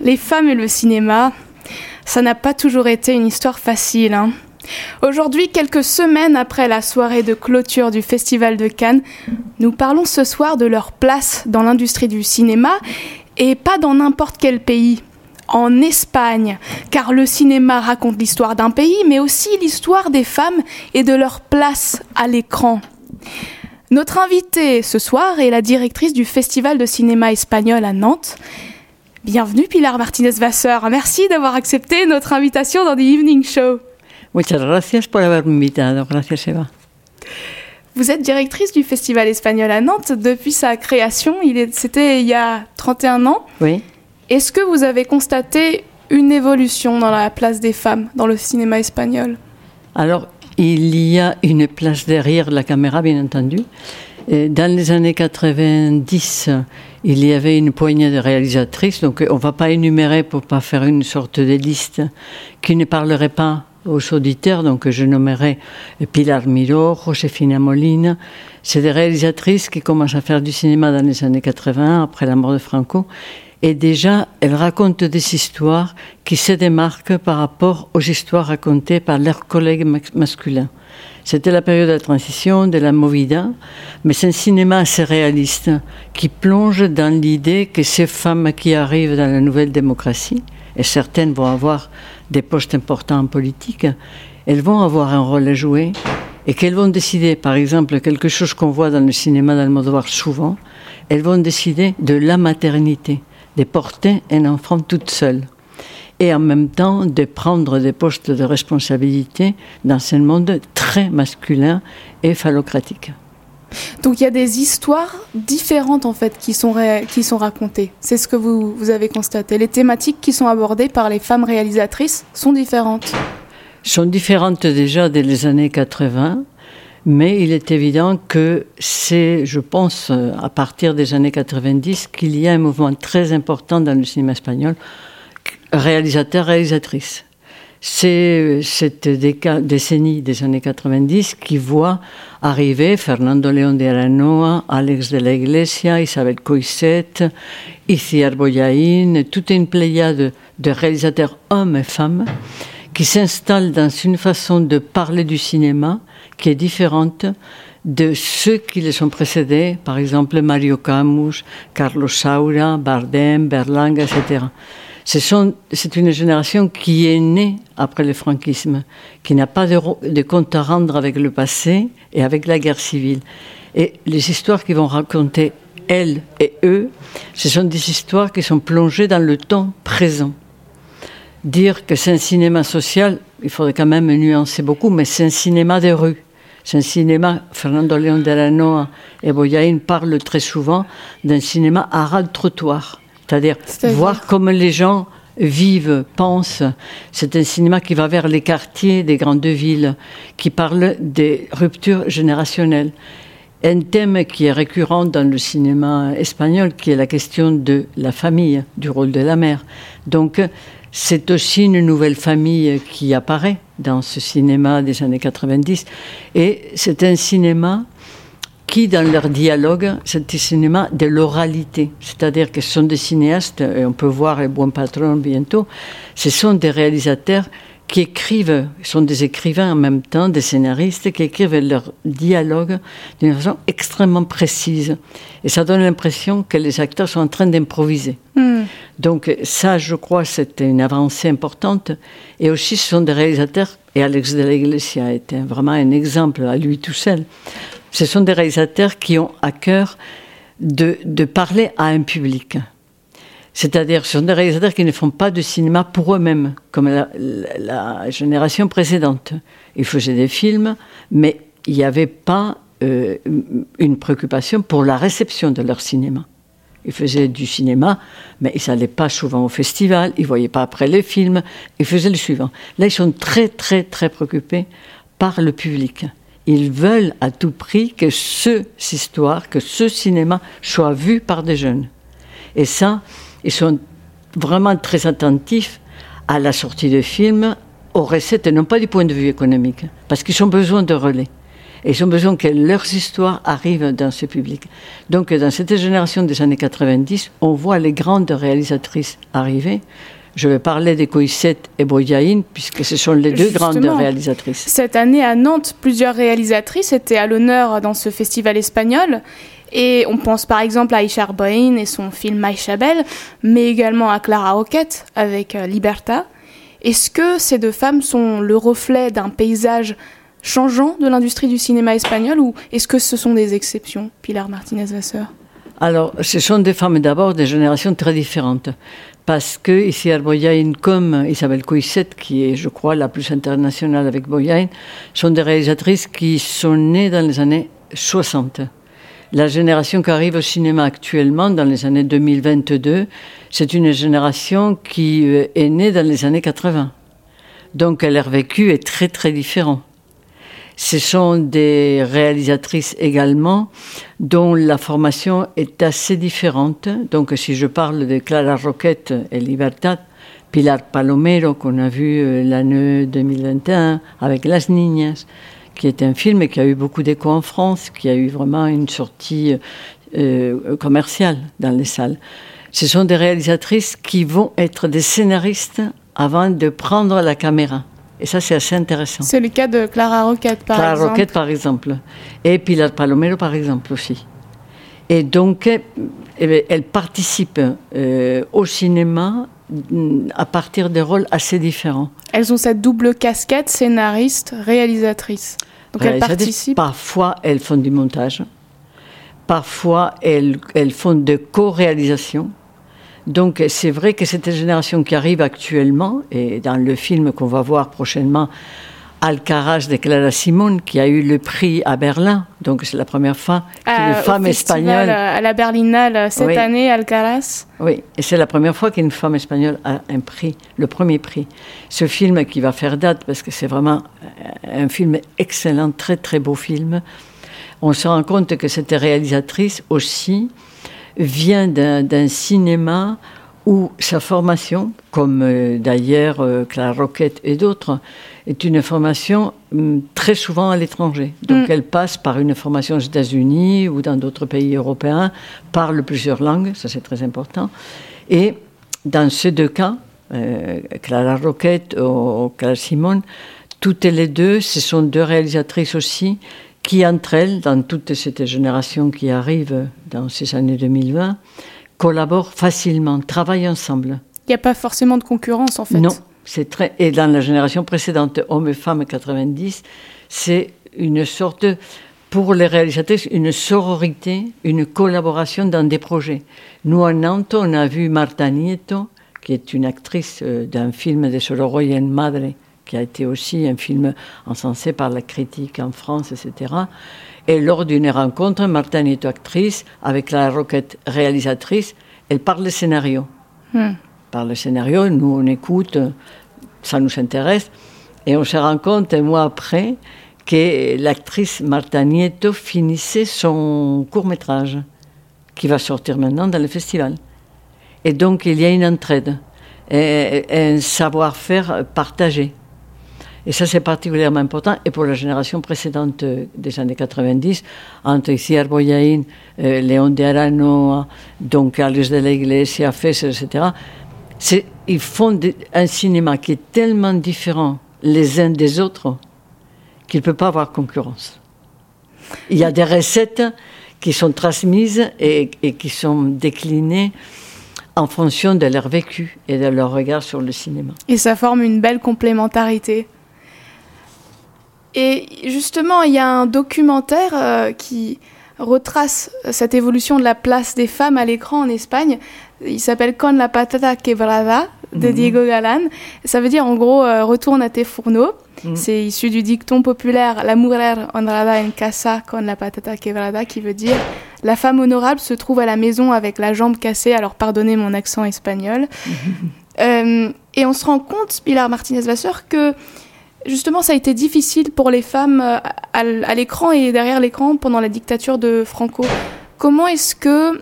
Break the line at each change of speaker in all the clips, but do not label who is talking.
Les femmes et le cinéma, ça n'a pas toujours été une histoire facile. Hein. Aujourd'hui, quelques semaines après la soirée de clôture du Festival de Cannes, nous parlons ce soir de leur place dans l'industrie du cinéma et pas dans n'importe quel pays. En Espagne, car le cinéma raconte l'histoire d'un pays, mais aussi l'histoire des femmes et de leur place à l'écran. Notre invitée ce soir est la directrice du Festival de cinéma espagnol à Nantes. Bienvenue Pilar Martinez-Vasseur. Merci d'avoir accepté notre invitation dans The Evening Show.
Muchas gracias por haberme invitado. Gracias, Eva.
Vous êtes directrice du Festival espagnol à Nantes depuis sa création. C'était il y a 31 ans.
Oui.
Est-ce que vous avez constaté une évolution dans la place des femmes dans le cinéma espagnol?
Alors, il y a une place derrière la caméra, bien entendu. Dans les années 90, il y avait une poignée de réalisatrices, donc on ne va pas énumérer pour pas faire une sorte de liste qui ne parlerait pas aux auditeurs, donc je nommerai Pilar Miró, Josefina Molina. C'est des réalisatrices qui commencent à faire du cinéma dans les années 80, après la mort de Franco. Et déjà, elles racontent des histoires qui se démarquent par rapport aux histoires racontées par leurs collègues masculins. C'était la période de la transition, de la movida, mais c'est un cinéma assez réaliste qui plonge dans l'idée que ces femmes qui arrivent dans la nouvelle démocratie, et certaines vont avoir des postes importants en politique, elles vont avoir un rôle à jouer et qu'elles vont décider, par exemple, quelque chose qu'on voit dans le cinéma d'Almodovar souvent, elles vont décider de la maternité, de porter un enfant toute seule et en même temps de prendre des postes de responsabilité dans un monde très masculin et phallocratique.
Donc il y a des histoires différentes en fait qui sont, qui sont racontées. C'est ce que vous, vous avez constaté. Les thématiques qui sont abordées par les femmes réalisatrices sont différentes.
Sont différentes déjà dès les années 80, mais il est évident que c'est, je pense, à partir des années 90 qu'il y a un mouvement très important dans le cinéma espagnol, réalisateur-réalisatrice c'est cette décennie des années 90 qui voit arriver Fernando León de Aranoa, Alex de la Iglesia, Isabel Coixet, Iciar Boyain, toute une pléiade de réalisateurs hommes et femmes qui s'installent dans une façon de parler du cinéma qui est différente de ceux qui les ont précédés, par exemple Mario Camus, Carlos Saura, Bardem, Berlanga, etc c'est une génération qui est née après le franquisme, qui n'a pas de, compte à rendre avec le passé et avec la guerre civile. Et les histoires qu'ils vont raconter, elles et eux, ce sont des histoires qui sont plongées dans le temps présent. Dire que c'est un cinéma social, il faudrait quand même nuancer beaucoup, mais c'est un cinéma de rue. C'est un cinéma, Fernando León de la Noa et Boyain parlent très souvent d'un cinéma à ras de trottoir. C'est-à-dire voir comment les gens vivent, pensent. C'est un cinéma qui va vers les quartiers des grandes villes, qui parle des ruptures générationnelles. Un thème qui est récurrent dans le cinéma espagnol, qui est la question de la famille, du rôle de la mère. Donc, c'est aussi une nouvelle famille qui apparaît dans ce cinéma des années 90. Et c'est un cinéma qui, dans leur dialogue, c'est un cinéma de l'oralité. C'est-à-dire que ce sont des cinéastes, et on peut voir les bons patrons bientôt, ce sont des réalisateurs qui écrivent, sont des écrivains en même temps, des scénaristes qui écrivent leur dialogue d'une façon extrêmement précise. Et ça donne l'impression que les acteurs sont en train d'improviser. Hmm. Donc ça, je crois, c'est une avancée importante. Et aussi, ce sont des réalisateurs, et Alex de la Iglesia était vraiment un exemple à lui tout seul, ce sont des réalisateurs qui ont à cœur de, parler à un public. C'est-à-dire, ce sont des réalisateurs qui ne font pas de cinéma pour eux-mêmes, comme la, la, génération précédente. Ils faisaient des films, mais il n'y avait pas euh, une préoccupation pour la réception de leur cinéma. Ils faisaient du cinéma, mais ils n'allaient pas souvent au festival, ils ne voyaient pas après les films, ils faisaient le suivant. Là, ils sont très, très, très préoccupés par le public. Ils veulent à tout prix que ce histoire, que ce cinéma soit vu par des jeunes. Et ça, ils sont vraiment très attentifs à la sortie de films, aux recettes, et non pas du point de vue économique, parce qu'ils ont besoin de relais. Et ils ont besoin que leurs histoires arrivent dans ce public. Donc, dans cette génération des années 90, on voit les grandes réalisatrices arriver. Je vais parler de Coïsette et Boyaïn, puisque ce sont les deux grandes réalisatrices.
Cette année à Nantes, plusieurs réalisatrices étaient à l'honneur dans ce festival espagnol. Et on pense par exemple à Aisha Boyin et son film Maïcha Belle, mais également à Clara Roquette avec euh, Liberta. Est-ce que ces deux femmes sont le reflet d'un paysage changeant de l'industrie du cinéma espagnol ou est-ce que ce sont des exceptions, Pilar Martinez-Vasseur
alors, ce sont des femmes d'abord de générations très différentes parce que ici à Boyain, comme Isabelle Coisset, qui est, je crois, la plus internationale avec Boyain, sont des réalisatrices qui sont nées dans les années 60. La génération qui arrive au cinéma actuellement, dans les années 2022, c'est une génération qui euh, est née dans les années 80. Donc leur vécu est très très différent. Ce sont des réalisatrices également dont la formation est assez différente. Donc si je parle de Clara Roquette et Libertad, Pilar Palomero qu'on a vu euh, l'année 2021 avec Las Niñas, qui est un film qui a eu beaucoup d'écho en France, qui a eu vraiment une sortie euh, commerciale dans les salles. Ce sont des réalisatrices qui vont être des scénaristes avant de prendre la caméra. Et ça, c'est assez intéressant.
C'est le cas de Clara Roquette, par
exemple.
Clara
Roquette, par exemple. Et Pilar Palomero, par exemple, aussi. Et donc, eh, eh elle participe euh, au cinéma mm, à partir de rôles assez différents.
Elles ont cette double casquette, scénariste, réalisatrice. Donc elles participent.
Parfois, elles font du montage. Parfois, elles, elles font de co-réalisation. Donc c'est vrai que cette génération qui arrive actuellement, et dans le film qu'on va voir prochainement, Alcaraz de Clara Simon, qui a eu le prix à Berlin. Donc c'est la première fois qu'une
euh,
femme espagnole.
À la Berlinale cette année, Alcaraz.
Oui, et c'est la première fois qu'une femme espagnole a un prix, le premier prix. Ce film qui va faire date, parce que c'est vraiment un film excellent, très très beau film. On se rend compte que cette réalisatrice aussi vient d'un cinéma où sa formation, comme euh, d'ailleurs euh, Clara Roquette et d'autres, est une formation hum, très souvent à l'étranger. Donc mm. elle passe par une formation aux États-Unis ou dans d'autres pays européens, parle plusieurs langues, ça c'est très important. Et dans ces deux cas, euh, Clara Roquette ou Clara Simon, toutes les deux, ce sont deux réalisatrices aussi qui entre elles, dans toute cette génération qui arrive dans ces années 2020, collaborent facilement, travaillent ensemble.
Il n'y a pas forcément de concurrence en fait.
Non, c'est très. Et dans la génération précédente, hommes et femmes 90, c'est une sorte, pour les réalisatrices, une sororité, une collaboration dans des projets. Nous, à Nantes, on a vu Marta Nieto, qui est une actrice euh, d'un film de Solo en Madre, qui a été aussi un film encensé par la critique en France, etc. Et lors d'une rencontre, Martin est actrice, avec la Roquette réalisatrice, elle parle le scénario. Hmm. Parle le scénario, nous on écoute, ça nous intéresse. Et on se rend compte un mois après que l'actrice Marta Nieto finissait son court métrage, qui va sortir maintenant dans le festival. Et donc il y a une entraide, un savoir-faire partagé. Et ça, c'est particulièrement important. Et pour la génération précédente euh, des années 90, entre ici Arboyain, euh, Léon de Arano, donc Carlos de la Iglesia, Fesser, etc., ils font un cinéma qui est tellement différent les uns des autres qu'il ne peut pas avoir concurrence. Il y a des recettes qui sont transmises et qui sont déclinées en fonction de leur vécu et de leur regard sur le cinéma.
Et ça forme une belle complémentarité. Et justement, il y a un documentaire euh, qui retrace cette évolution de la place des femmes à l'écran en Espagne. Il s'appelle Con la patata quebrada de mhm. Diego Galán. Ça veut dire en gros euh, retourne à tes fourneaux. Mhm. C'est issu du dicton populaire La mujer honrada en casa con la patata quebrada qui veut dire la femme honorable se trouve à la maison avec la jambe cassée. Alors pardonnez mon accent espagnol. Euh, et on se rend compte, Pilar Martinez-Vasseur, que Justement, ça a été difficile pour les femmes euh, à l'écran et derrière l'écran pendant la dictature de Franco. Comment est-ce que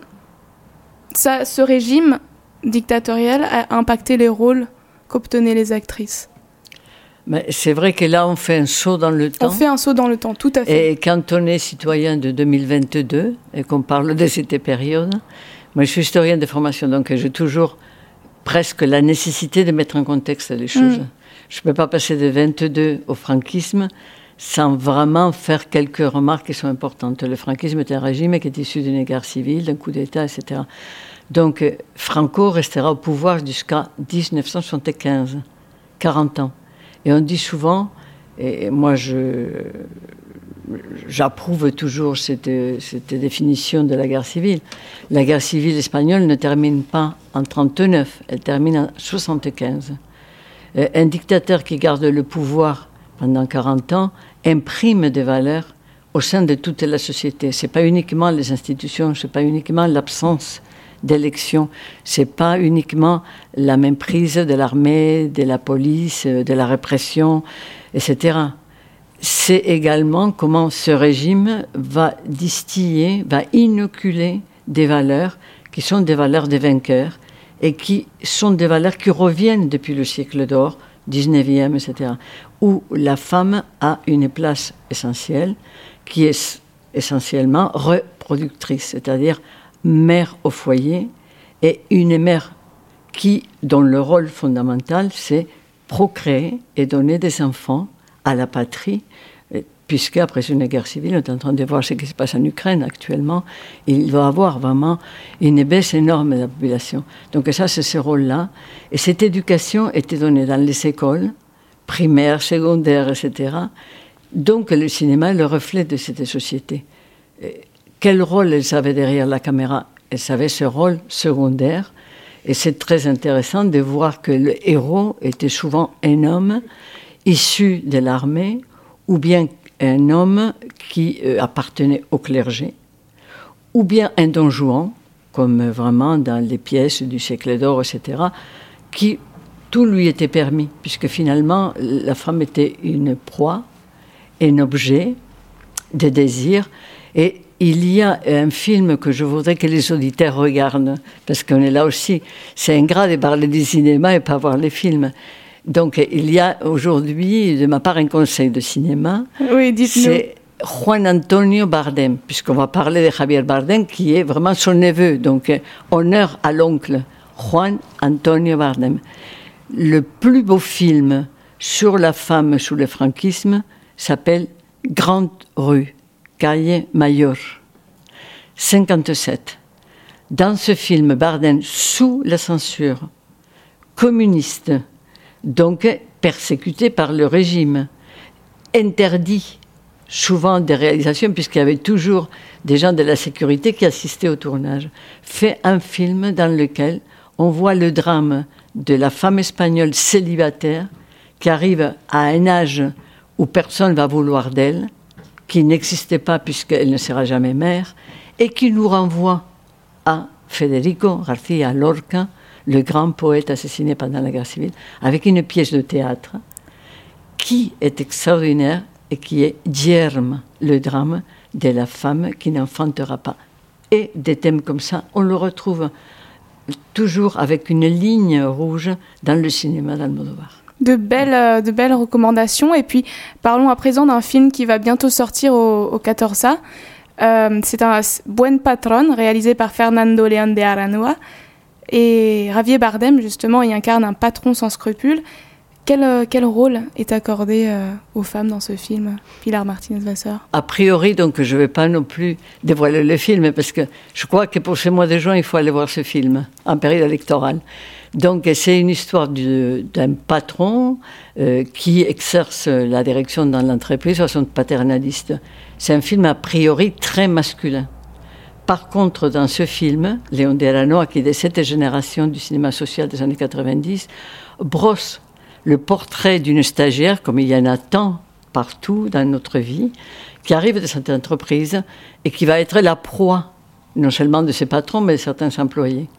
ça, ce régime dictatorial a impacté les rôles qu'obtenaient les actrices?
Mais c'est vrai que là, on fait un saut dans le temps.
On fait un saut dans le temps, tout à fait.
Et quand on est citoyen de 2022 et qu'on parle de cette période, moi je suis historien de formation, donc j'ai toujours presque la nécessité de mettre en contexte les choses. Mm. Je ne peux pas passer de 22 au franquisme sans vraiment faire quelques remarques qui sont importantes. Le franquisme est un régime qui est issu d'une guerre civile, d'un coup d'État, etc. Donc euh, Franco restera au pouvoir jusqu'à 1975, 40 ans. Et on dit souvent, et moi j'approuve toujours cette, cette, définition de la guerre civile. La guerre civile espagnole ne termine pas en 39, elle termine en 75. Euh, un dictateur qui garde le pouvoir pendant 40 ans imprime des valeurs au sein de toute la société. Ce n'est pas uniquement les institutions, ce n'est pas uniquement l'absence d'élections, ce n'est pas uniquement la méprise de l'armée, de la police, de la répression, etc. C'est également comment ce régime va distiller, va inoculer des valeurs qui sont des valeurs des vainqueurs et qui sont des valeurs qui reviennent depuis le siècle d'or, 19e, etc., où la femme a une place essentielle qui est essentiellement reproductrice, c'est-à-dire mère au foyer, et une mère qui, dont le rôle fondamental, c'est procréer et donner des enfants à la patrie puisque après une guerre civile, on est en train de voir ce qui se passe en Ukraine actuellement, il va y avoir vraiment une baisse énorme de la population. Donc ça, c'est ce rôle-là. Et cette éducation était donnée dans les écoles, primaires, secondaires, etc. Donc le cinéma est le reflet de cette société. quel rôle elle savait derrière la caméra? Elle savait ce rôle secondaire. Et c'est très intéressant de voir que le héros était souvent un homme issu de l'armée ou bien un homme qui euh, appartenait au clergé, ou bien un don Juan, comme vraiment dans les pièces du siècle d'or, etc., qui tout lui était permis, puisque finalement la femme était une proie, un objet de désir. Et il y a un film que je voudrais que les auditeurs regardent, parce qu'on est là aussi. C'est ingrat de parler du cinéma et pas voir les films. Donc il y a aujourd'hui de ma part un conseil de cinéma.
Oui, dites-nous.
C'est Juan Antonio Bardem, puisqu'on va parler de Javier Bardem, qui est vraiment son neveu. Donc honneur à l'oncle. Juan Antonio Bardem. Le plus beau film sur la femme sous le franquisme s'appelle Grande Rue, Calle Mayor, 57. Dans ce film, Bardem, sous la censure communiste, donc persécuté par le régime, interdit souvent des réalisations, puisqu'il y avait toujours des gens de la sécurité qui assistaient au tournage, fait un film dans lequel on voit le drame de la femme espagnole célibataire qui arrive à un âge où personne ne va vouloir d'elle, qui n'existait pas puisqu'elle ne sera jamais mère, et qui nous renvoie à Federico García Lorca, le grand poète assassiné pendant la guerre civile, avec une pièce de théâtre qui est extraordinaire et qui est Dierme, le drame de la femme qui n'enfantera pas. Et des thèmes comme ça, on le retrouve toujours avec une ligne rouge dans le cinéma d'Almodovar.
De belles, euh, de belles recommandations. Et puis, parlons à présent d'un film qui va bientôt sortir au, au 14A. Euh, c'est un Buen Patron, réalisé par Fernando León de Aranoa. Et Javier Bardem, justement, y incarne un patron sans scrupules. Quel, euh, quel rôle est accordé euh, aux femmes dans ce film, Pilar Martinez-Vasseur
A priori, donc, je ne vais pas non plus dévoiler le film, parce que je crois que pour ce mois de juin, il faut aller voir ce film, en période électorale. Donc, c'est une histoire d'un patron euh, qui exerce la direction dans l'entreprise façon paternaliste. C'est un film a priori très masculin. Par contre, dans ce film, Léon Delano, qui est de cette génération du cinéma social des années 90, brosse le portrait d'une stagiaire, comme il y en a tant partout dans notre vie, qui arrive de cette entreprise et qui va être la proie, non seulement de ses patrons, mais de certains employés,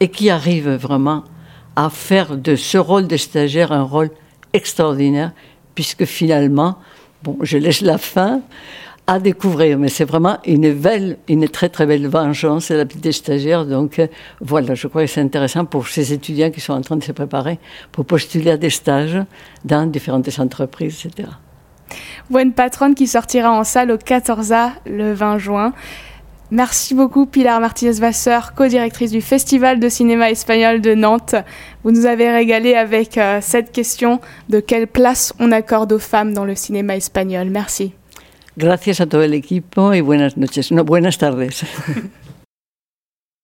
et qui arrive vraiment à faire de ce rôle de stagiaire un rôle extraordinaire, puisque finalement, bon, je laisse la fin, à découvrir. Mais c'est vraiment une belle, une très très belle vengeance, la petite stagiaire. Donc euh, voilà, je crois que c'est intéressant pour ces étudiants qui sont en train de se préparer pour postuler à des stages dans différentes entreprises, etc.
Bonne patronne qui sortira en salle au 14A le 20 juin. Merci beaucoup Pilar Martinez-Vasseur, co-directrice du Festival de cinéma espagnol de Nantes. Vous nous avez régalé avec euh, cette question de quelle place on accorde aux femmes dans le cinéma espagnol. Merci.
Gracias a todo el equipo y buenas noches. No, buenas tardes.